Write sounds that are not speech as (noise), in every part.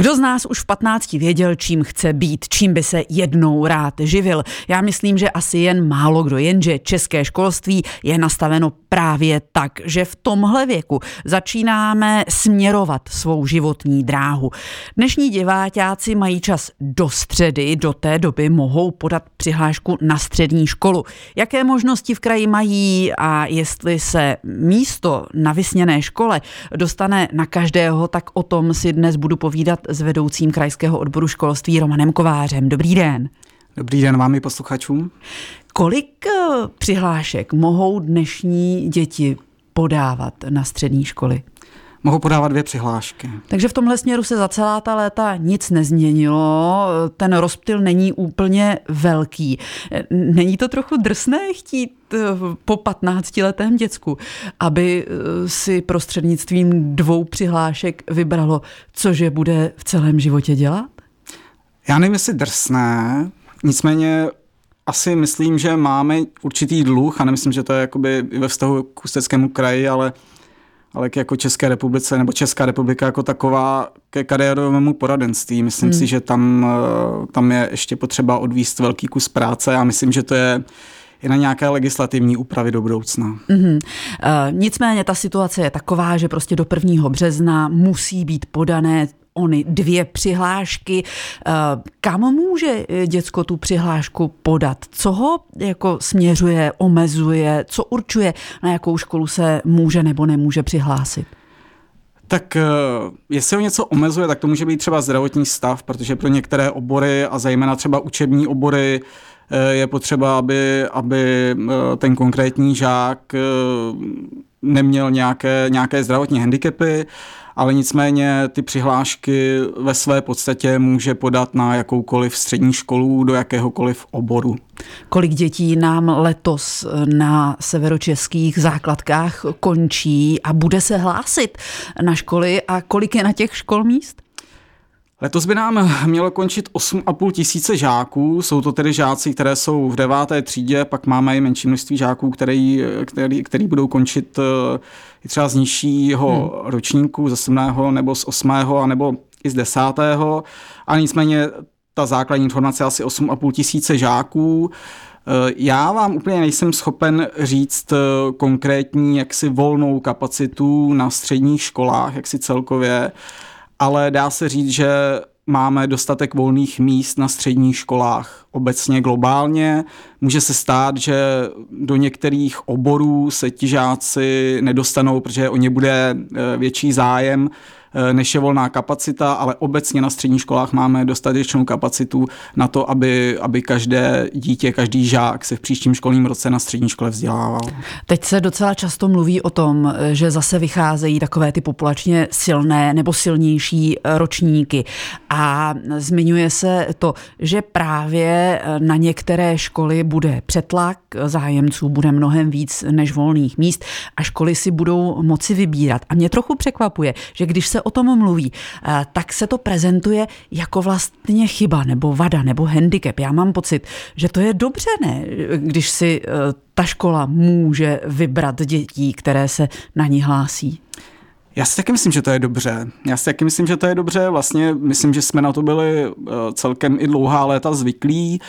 Kdo z nás už v 15 věděl, čím chce být, čím by se jednou rád živil? Já myslím, že asi jen málo kdo, jenže české školství je nastaveno právě tak, že v tomhle věku začínáme směrovat svou životní dráhu. Dnešní diváťáci mají čas do středy, do té doby mohou podat přihlášku na střední školu. Jaké možnosti v kraji mají a jestli se místo na vysněné škole dostane na každého, tak o tom si dnes budu povídat s vedoucím krajského odboru školství Romanem Kovářem. Dobrý den. Dobrý den vám i posluchačům. Kolik eh, přihlášek mohou dnešní děti podávat na střední školy? Mohou podávat dvě přihlášky. Takže v tomhle směru se za celá ta léta nic nezměnilo, ten rozptyl není úplně velký. Není to trochu drsné chtít eh, po 15 letém děcku, aby eh, si prostřednictvím dvou přihlášek vybralo, cože bude v celém životě dělat? Já nevím, jestli drsné, nicméně asi myslím, že máme určitý dluh a nemyslím, že to je jakoby ve vztahu k Ústeckému kraji, ale ale jako České republice nebo Česká republika jako taková ke kariérovému poradenství. Myslím hmm. si, že tam, eh, tam je ještě potřeba odvíst velký kus práce a myslím, že to je i na nějaké legislativní úpravy do budoucna. Mm-hmm. E, nicméně ta situace je taková, že prostě do 1. března musí být podané ony dvě přihlášky. Eh, kam může děcko tu přihlášku podat? Co ho jako směřuje, omezuje, co určuje, na jakou školu se může nebo nemůže přihlásit? Tak eh, jestli ho něco omezuje, tak to může být třeba zdravotní stav, protože pro některé obory a zejména třeba učební obory eh, je potřeba, aby, aby ten konkrétní žák neměl nějaké, nějaké zdravotní handicapy ale nicméně ty přihlášky ve své podstatě může podat na jakoukoliv střední školu do jakéhokoliv oboru. Kolik dětí nám letos na severočeských základkách končí a bude se hlásit na školy a kolik je na těch škol míst? Letos by nám mělo končit 8,5 tisíce žáků. Jsou to tedy žáci, které jsou v deváté třídě, pak máme i menší množství žáků, který, který, který budou končit eh, i třeba z nižšího hmm. ročníku, ze 7. nebo z 8. a nebo i z 10. A nicméně ta základní informace je asi 8,5 tisíce žáků. Eh, já vám úplně nejsem schopen říct eh, konkrétní jaksi volnou kapacitu na středních školách, jak si celkově ale dá se říct, že máme dostatek volných míst na středních školách obecně globálně. Může se stát, že do některých oborů se ti žáci nedostanou, protože o ně bude eh, větší zájem než je volná kapacita, ale obecně na středních školách máme dostatečnou kapacitu na to, aby, aby každé dítě, každý žák se v příštím školním roce na střední škole vzdělával. Teď se docela často mluví o tom, že zase vycházejí takové ty populačně silné nebo silnější ročníky a zmiňuje se to, že právě na některé školy bude přetlak zájemců, bude mnohem víc než volných míst a školy si budou moci vybírat. A mě trochu překvapuje, že když se o tom mluví, eh, tak se to prezentuje jako vlastně chyba nebo vada nebo handicap. Já mám pocit, že to je dobře, ne? Když si eh, ta škola může vybrat dětí, které se na ní hlásí. Já si taky myslím, že to je dobře. Já si taky myslím, že to je dobře. Vlastně myslím, že jsme na to byli eh, celkem i dlouhá léta zvyklí.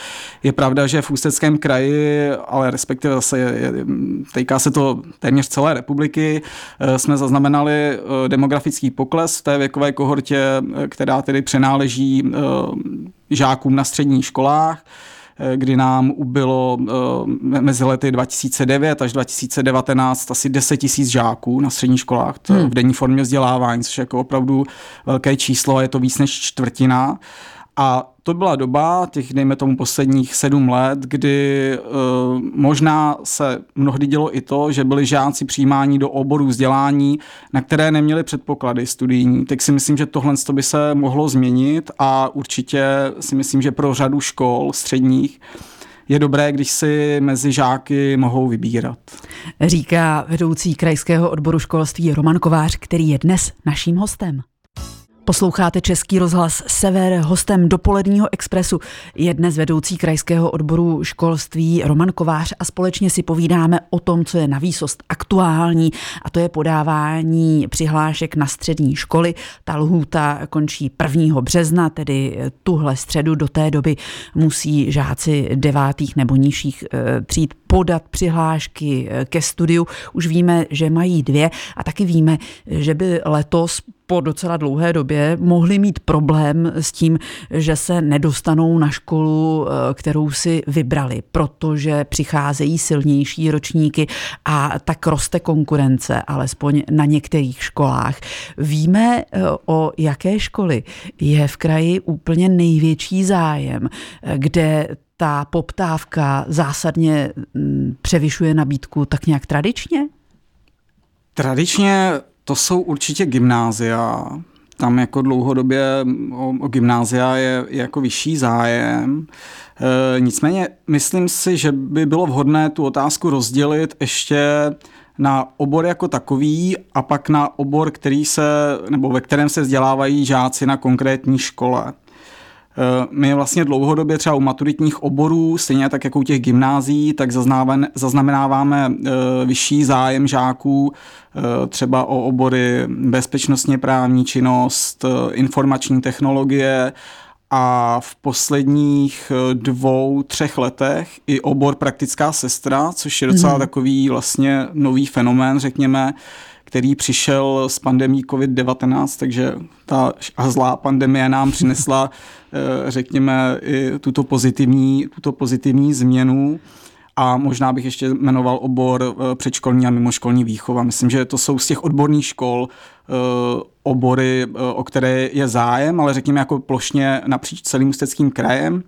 Je pravda, že v Ústeckém kraji, ale respektive zase je, je, týká se to téměř celé republiky, eh, jsme zaznamenali eh, demografický pokles v té věkové kohortě, která tedy přenáleží žákům na středních školách. Eh, kdy nám ubylo eh, mezi lety 2009 až 2019 asi 10 tisíc žáků na středních školách hmm. v denní formě vzdělávání, což je jako opravdu velké číslo a je to víc než čtvrtina. A to byla doba, těch dejme tomu posledních sedm let, kdy uh, možná se mnohdy dělo i to, že byli žáci přijímáni do oborů vzdělání, na které neměli předpoklady studijní. Tak si myslím, že tohle by se mohlo změnit a určitě si myslím, že pro řadu škol středních je dobré, když si mezi žáky mohou vybírat. Říká vedoucí krajského odboru školství Roman Kovář, který je dnes naším hostem. Posloucháte Český rozhlas Sever. Hostem dopoledního expresu je dnes vedoucí krajského odboru školství Roman Kovář a společně si povídáme o tom, co je na výsost aktuální a to je podávání přihlášek na střední školy. Ta lhůta končí 1. března, tedy tuhle středu do té doby musí žáci devátých nebo nižších eh, tříd podat přihlášky eh, ke studiu. Už víme, že mají dvě a taky víme, že by letos po docela dlouhé době mohli mít problém s tím, že se nedostanou na školu, eh, kterou si vybrali, protože přicházejí silnější ročníky a tak roste konkurence, alespoň na některých školách. Víme, eh, o jaké školy je v kraji úplně největší zájem, kde ta poptávka zásadně mm, převyšuje nabídku tak nějak tradičně? Tradičně to jsou určitě gymnázia. Tam jako dlouhodobě o, o gymnázia je, je jako vyšší zájem. E, nicméně myslím si, že by bylo vhodné tu otázku rozdělit ještě na obor jako takový a pak na obor, který se, nebo ve kterém se vzdělávají žáci na konkrétní škole. Eh, my vlastně dlouhodobě třeba u maturitních oborů, stejně tak jako u těch gymnází, tak zaznamenáváme eh, vyšší zájem žáků eh, třeba o obory bezpečnostně právní činnost, informační technologie a v posledních dvou, třech letech i obor praktická sestra, což je docela mm. takový vlastně nový fenomén, řekněme, který přišel s pandemí COVID-19, takže ta zlá pandemie nám (laughs) přinesla, eh, řekněme, i tuto pozitivní, tuto pozitivní změnu. A možná bych ještě jmenoval obor eh, předškolní a mimoškolní výchova. Myslím, že to jsou z těch odborných škol eh, obory, o které je zájem, ale řekněme jako plošně napříč celým ústeckým krajem.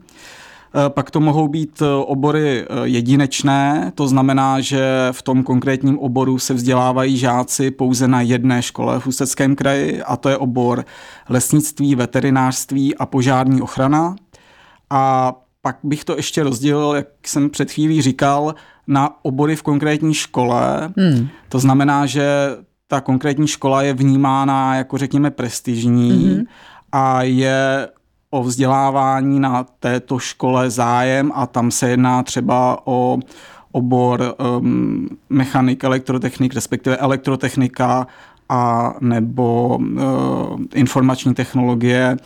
Eh, pak to mohou být eh, obory eh, jedinečné, to znamená, že v tom konkrétním oboru se vzdělávají žáci pouze na jedné škole v Ústeckém kraji a to je obor lesnictví, veterinářství a požární ochrana. A pak bych to ještě rozdělil, jak jsem před chvílí říkal, na obory v konkrétní škole. Hmm. To znamená, že ta konkrétní škola je vnímána jako řekněme prestižní hmm. a je o vzdělávání na této škole zájem a tam se jedná třeba o obor um, mechanik, elektrotechnik, respektive elektrotechnika a nebo uh, informační technologie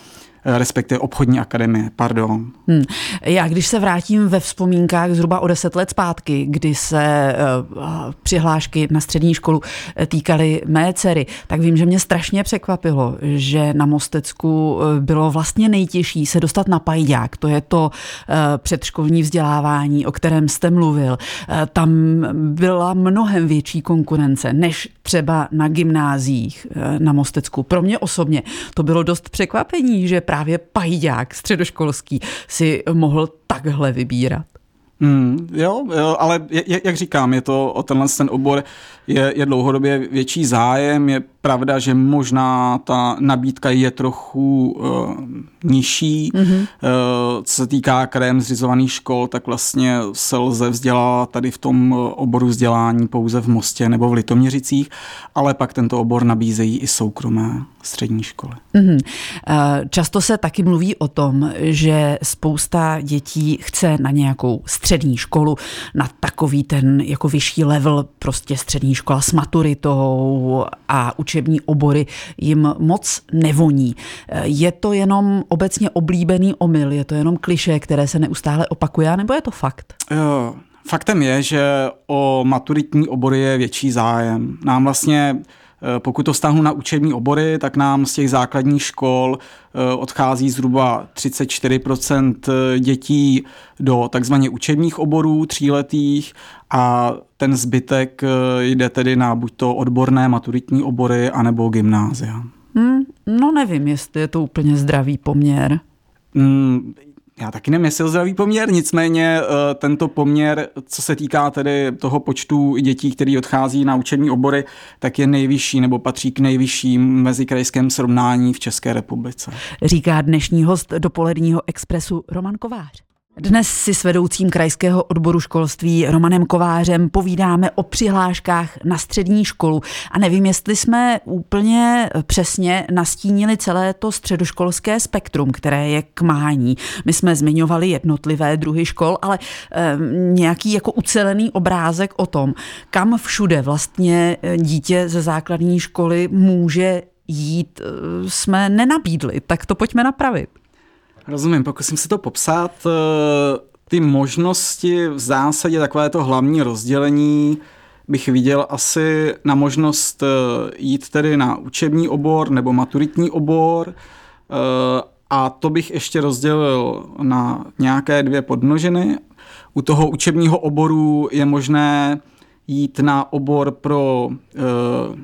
respektive obchodní akademie, pardon. Hmm. Já když se vrátím ve vzpomínkách zhruba o deset let zpátky, kdy se uh, přihlášky na střední školu eh, týkaly mé dcery, tak vím, že mě strašně překvapilo, že na Mostecku eh, bylo vlastně nejtěžší se dostat na pajďák. To je to uh, předškolní vzdělávání, o kterém jste mluvil. Uh, tam byla mnohem větší konkurence než třeba na gymnázích na Mostecku. Pro mě osobně to bylo dost překvapení, že právě právě pajďák středoškolský si mohl takhle vybírat. Mm, jo, jo, ale jak říkám, je to o tenhle ten obor je, je dlouhodobě větší zájem. Je pravda, že možná ta nabídka je trochu uh, nižší. Mm-hmm. Uh, co se týká krém zřizovaných škol, tak vlastně se lze vzdělat tady v tom oboru vzdělání pouze v Mostě nebo v Litoměřicích, ale pak tento obor nabízejí i soukromé střední školy. Mm-hmm. Často se taky mluví o tom, že spousta dětí chce na nějakou střední školu, na takový ten jako vyšší level prostě střední škola s maturitou a učební obory jim moc nevoní. Je to jenom obecně oblíbený omyl, je to jenom kliše, které se neustále opakuje, nebo je to fakt? Jo. Faktem je, že o maturitní obory je větší zájem. Nám vlastně Eh, pokud to vztahnu na učební obory, tak nám z těch základních škol eh, odchází zhruba 34% eh, dětí do takzvaně učebních oborů tříletých a ten zbytek jde tedy na buď to odborné maturitní obory, anebo gymnázia. Hmm, no nevím, jestli je to úplně zdravý poměr. Já taky nevím, jestli zdravý poměr, nicméně eh, tento poměr, co se týká tedy toho počtu dětí, který odchází na učební obory, tak je nejvyšší nebo patří k nejvyšším mezi krajském srovnání v České republice. Říká dnešní host dopoledního expresu Roman Kovář. Dnes si s vedoucím krajského odboru školství Romanem Kovářem povídáme o přihláškách na střední školu. A nevím, jestli jsme úplně přesně nastínili celé to středoškolské spektrum, které je k mání. My jsme zmiňovali jednotlivé druhy škol, ale e, nějaký jako ucelený obrázek o tom, kam všude vlastně eh, dítě ze základní školy může jít, eh, jsme nenabídli. Tak to pojďme napravit. Rozumím, pokusím se to popsat. Eh, ty možnosti v zásadě takové to hlavní rozdělení bych viděl asi na možnost eh, jít tedy na učební obor nebo maturitní obor eh, a to bych ještě rozdělil na nějaké dvě podmnožiny. U toho učebního oboru je možné jít na obor pro uh,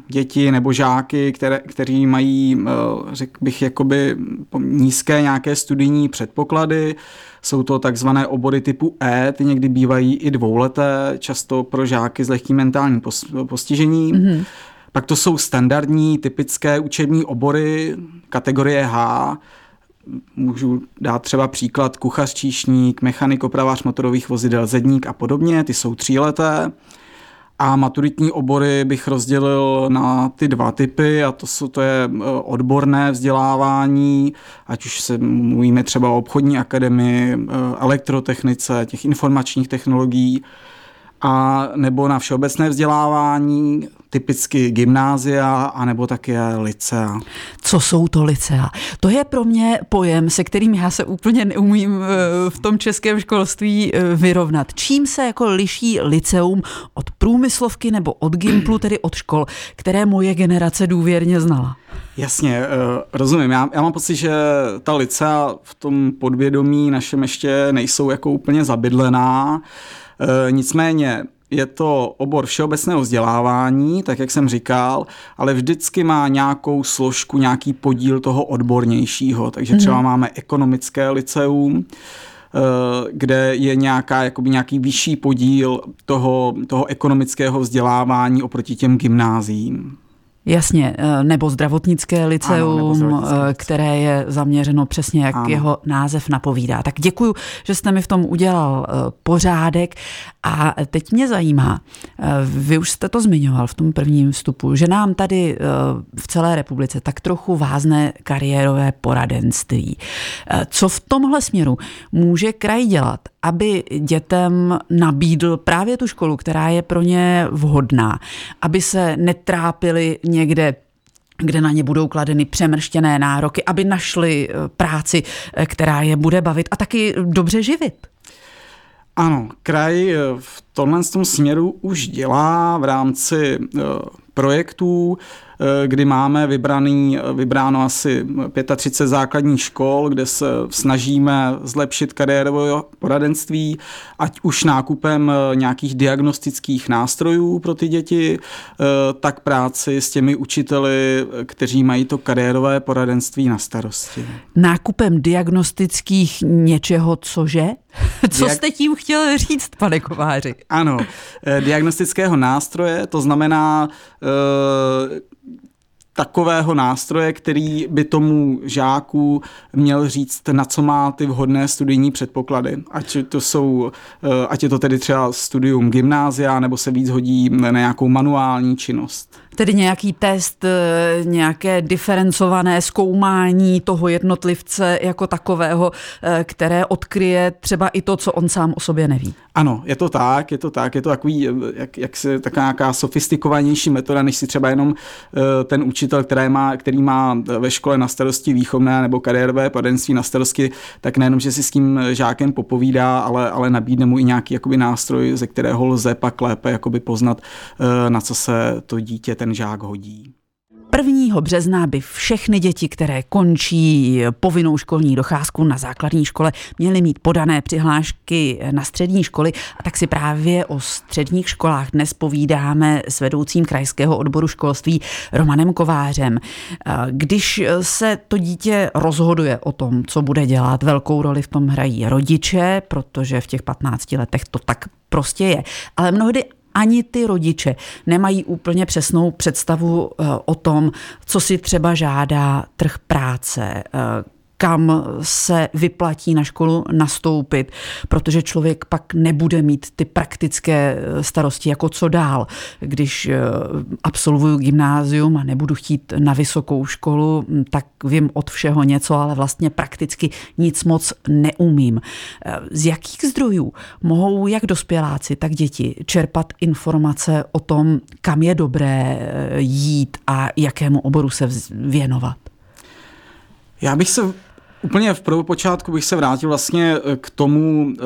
děti nebo žáky, které, kteří mají, uh, řekl bych, jakoby nízké nějaké studijní předpoklady. Jsou to takzvané obory typu E, ty někdy bývají i dvouleté, často pro žáky s lehkým mentálním postižením. Mm-hmm. Pak to jsou standardní, typické učební obory kategorie H, Můžu dát třeba příklad kuchař, číšník, mechanik, opravář motorových vozidel, zedník a podobně, ty jsou tříleté. A maturitní obory bych rozdělil na ty dva typy a to, jsou, to je e, odborné vzdělávání, ať už se mluvíme třeba o obchodní akademii, e, elektrotechnice, těch informačních technologií, a nebo na všeobecné vzdělávání, typicky gymnázia, anebo také licea. Co jsou to licea? To je pro mě pojem, se kterým já se úplně neumím eh, v tom českém školství eh, vyrovnat. Čím se jako liší liceum od průmyslovky nebo od gimplu, tedy od škol, které moje generace důvěrně znala? Jasně, eh, rozumím. Já, já mám pocit, že ta licea v tom podvědomí našem ještě nejsou jako úplně zabydlená. Nicméně je to obor všeobecného vzdělávání, tak jak jsem říkal, ale vždycky má nějakou složku, nějaký podíl toho odbornějšího. Takže třeba mm. máme ekonomické liceum, eh, kde je nějaká, jakoby nějaký vyšší podíl toho, toho ekonomického vzdělávání oproti těm gymnázím. Jasně, eh, nebo zdravotnické liceum, ano, nebo zdravotnické. Eh, které je zaměřeno přesně, jak ano. jeho název napovídá. Tak děkuji, že jste mi v tom udělal eh, pořádek. A teď mě zajímá, vy už jste to zmiňoval v tom prvním vstupu, že nám tady v celé republice tak trochu vázne kariérové poradenství. Co v tomhle směru může kraj dělat, aby dětem nabídl právě tu školu, která je pro ně vhodná, aby se netrápili někde kde na ně budou kladeny přemrštěné nároky, aby našli eh, práci, eh, která je bude bavit a taky dobře živit. Ano, kraj eh, v tomhle směru už dělá v rámci projektů, kdy máme vybraný, vybráno asi 35 základních škol, kde se snažíme zlepšit kariérové poradenství, ať už nákupem eh, nějakých diagnostických nástrojů pro ty děti, eh, tak práci s těmi učiteli, kteří mají to kariérové poradenství na starosti. Nákupem diagnostických něčeho, cože? (laughs) Co jste tím chtěl říct, pane Kováři? Ano, diagnostického nástroje, to znamená takového nástroje, který by tomu žáku měl říct, na co má ty vhodné studijní předpoklady. Ať to jsou, eh, ať je to tedy třeba studium gymnázia, nebo se víc hodí na nějakou manuální činnost. Tedy nějaký test, eh, nějaké diferencované zkoumání toho jednotlivce jako takového, eh, které odkryje třeba i to, co on sám o sobě neví. Ano, je to tak, je to tak, je to takový, eh, jak, jak se, taková nějaká sofistikovanější metoda, než si třeba jenom ten učitel, který má, který má ve škole na starosti výchovné nebo kariérové poradenství na starosti, tak nejenom, že si s tím žákem popovídá, ale, ale nabídne mu i nějaký jakoby nástroj, ze kterého lze pak lépe jakoby poznat, na co se to dítě ten žák hodí. 1. března by všechny děti, které končí povinnou školní docházku na základní škole, měly mít podané přihlášky na střední školy. A tak si právě o středních školách dnes povídáme s vedoucím krajského odboru školství Romanem Kovářem. Když se to dítě rozhoduje o tom, co bude dělat, velkou roli v tom hrají rodiče, protože v těch 15 letech to tak prostě je. Ale mnohdy ani ty rodiče nemají úplně přesnou představu eh, o tom, co si třeba žádá trh práce, eh, kam se vyplatí na školu nastoupit, protože člověk pak nebude mít ty praktické starosti, jako co dál. Když absolvuju gymnázium a nebudu chtít na vysokou školu, tak vím od všeho něco, ale vlastně prakticky nic moc neumím. Z jakých zdrojů mohou jak dospěláci, tak děti čerpat informace o tom, kam je dobré jít a jakému oboru se věnovat? Já bych se úplně v prvopočátku bych se vrátil vlastně eh, k tomu, eh,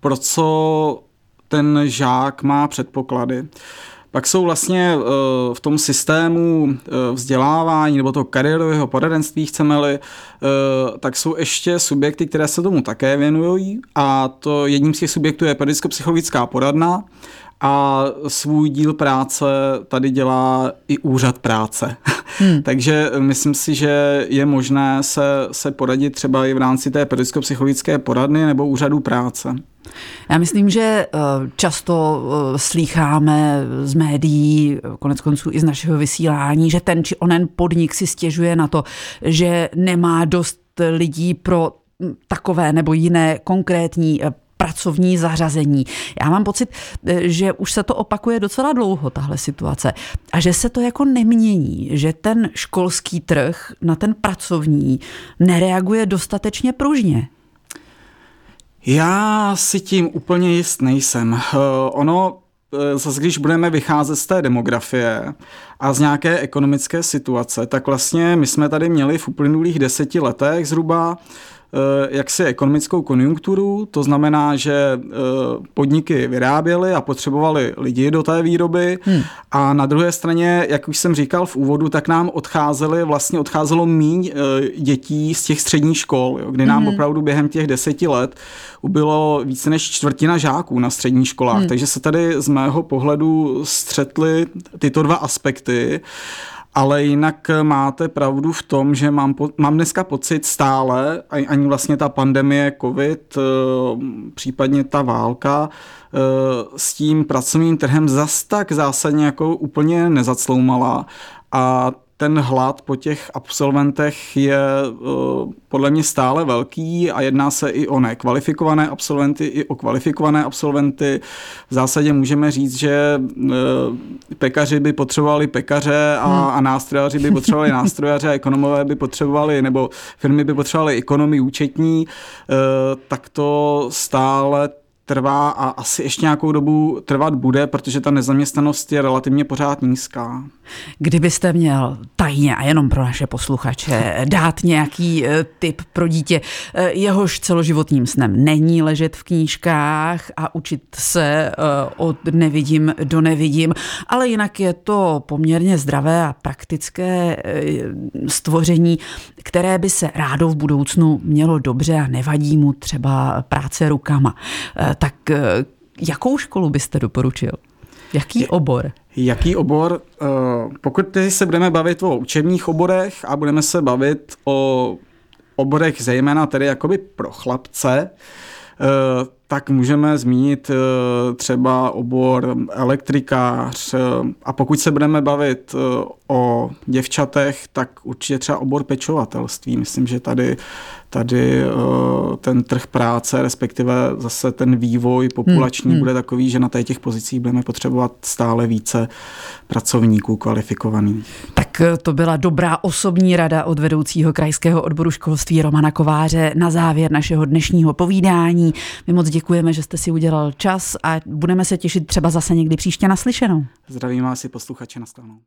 pro co ten žák má předpoklady. Pak jsou vlastně eh, v tom systému vzdělávání nebo toho kariérového poradenství, chceme-li, tak jsou ještě subjekty, které se tomu také věnují a to jedním z těch subjektů je pedagogicko-psychologická poradna a svůj díl práce tady dělá i úřad práce. Hmm. (laughs) Takže myslím si, že je možné se, se poradit třeba i v rámci té pedagogicko-psychologické poradny nebo úřadu práce. Já myslím, že eh, často eh, slýcháme z médií, konec konců i z našeho vysílání, že ten či onen podnik si stěžuje na to, že nemá dost lidí pro takové nebo jiné konkrétní eh, pracovní zařazení. Já mám pocit, eh, že už se to opakuje docela dlouho, tahle situace, a že se to jako nemění, že ten školský trh na ten pracovní nereaguje dostatečně pružně. Já si tím úplně jist nejsem. Uh, ono eh, zase když budeme vycházet z té demografie a z nějaké ekonomické situace, tak vlastně my jsme tady měli v uplynulých deseti letech zhruba Eh, jaksi ekonomickou konjunkturu, to znamená, že eh, podniky vyráběly a potřebovali lidi do té výroby hmm. a na druhé straně, jak už jsem říkal v úvodu, tak nám odcházeli, vlastně odcházelo míň eh, dětí z těch středních škol, jo, kdy nám hmm. opravdu během těch deseti let ubylo více než čtvrtina žáků na středních školách, hmm. takže se tady z mého pohledu střetly tyto dva aspekty ale jinak eh, máte pravdu v tom, že mám, po, mám dneska pocit stále, ani vlastně ta pandemie covid, eh, případně ta válka, eh, s tím pracovním trhem zas tak zásadně jako úplně nezacloumala a ten hlad po těch absolventech je uh, podle mě stále velký a jedná se i o nekvalifikované absolventy, i o kvalifikované absolventy. V zásadě můžeme říct, že uh, pekaři by potřebovali pekaře a, hmm. a nástrojaři by potřebovali (laughs) nástrojaře a ekonomové by potřebovali, nebo firmy by potřebovaly ekonomii účetní, uh, tak to stále trvá a asi ještě nějakou dobu trvat bude, protože ta nezaměstnanost je relativně pořád nízká. Kdybyste měl tajně a jenom pro naše posluchače dát nějaký eh, tip pro dítě, eh, jehož celoživotním snem není ležet v knížkách a učit se eh, od nevidím do nevidím, ale jinak je to poměrně zdravé a praktické stvoření, které by se rádo v budoucnu mělo dobře a nevadí mu třeba práce rukama. Tak jakou školu byste doporučil? Jaký obor? Jaký obor? Eh, pokud se budeme bavit o učebních oborech a budeme se bavit o oborech zejména tedy jakoby pro chlapce, eh, tak můžeme zmínit eh, třeba obor elektrikář a pokud se budeme bavit o děvčatech, tak určitě třeba obor pečovatelství. Myslím, že tady tady ten trh práce, respektive zase ten vývoj populační hmm, hmm. bude takový, že na těch pozicích budeme potřebovat stále více pracovníků kvalifikovaných. Tak eh, to byla dobrá osobní rada od vedoucího krajského odboru školství Romana Kováře na závěr našeho dnešního povídání. My moc děkujeme, že jste si udělal čas a budeme se těšit třeba zase někdy příště naslyšenou. Zdravím vás i posluchače na.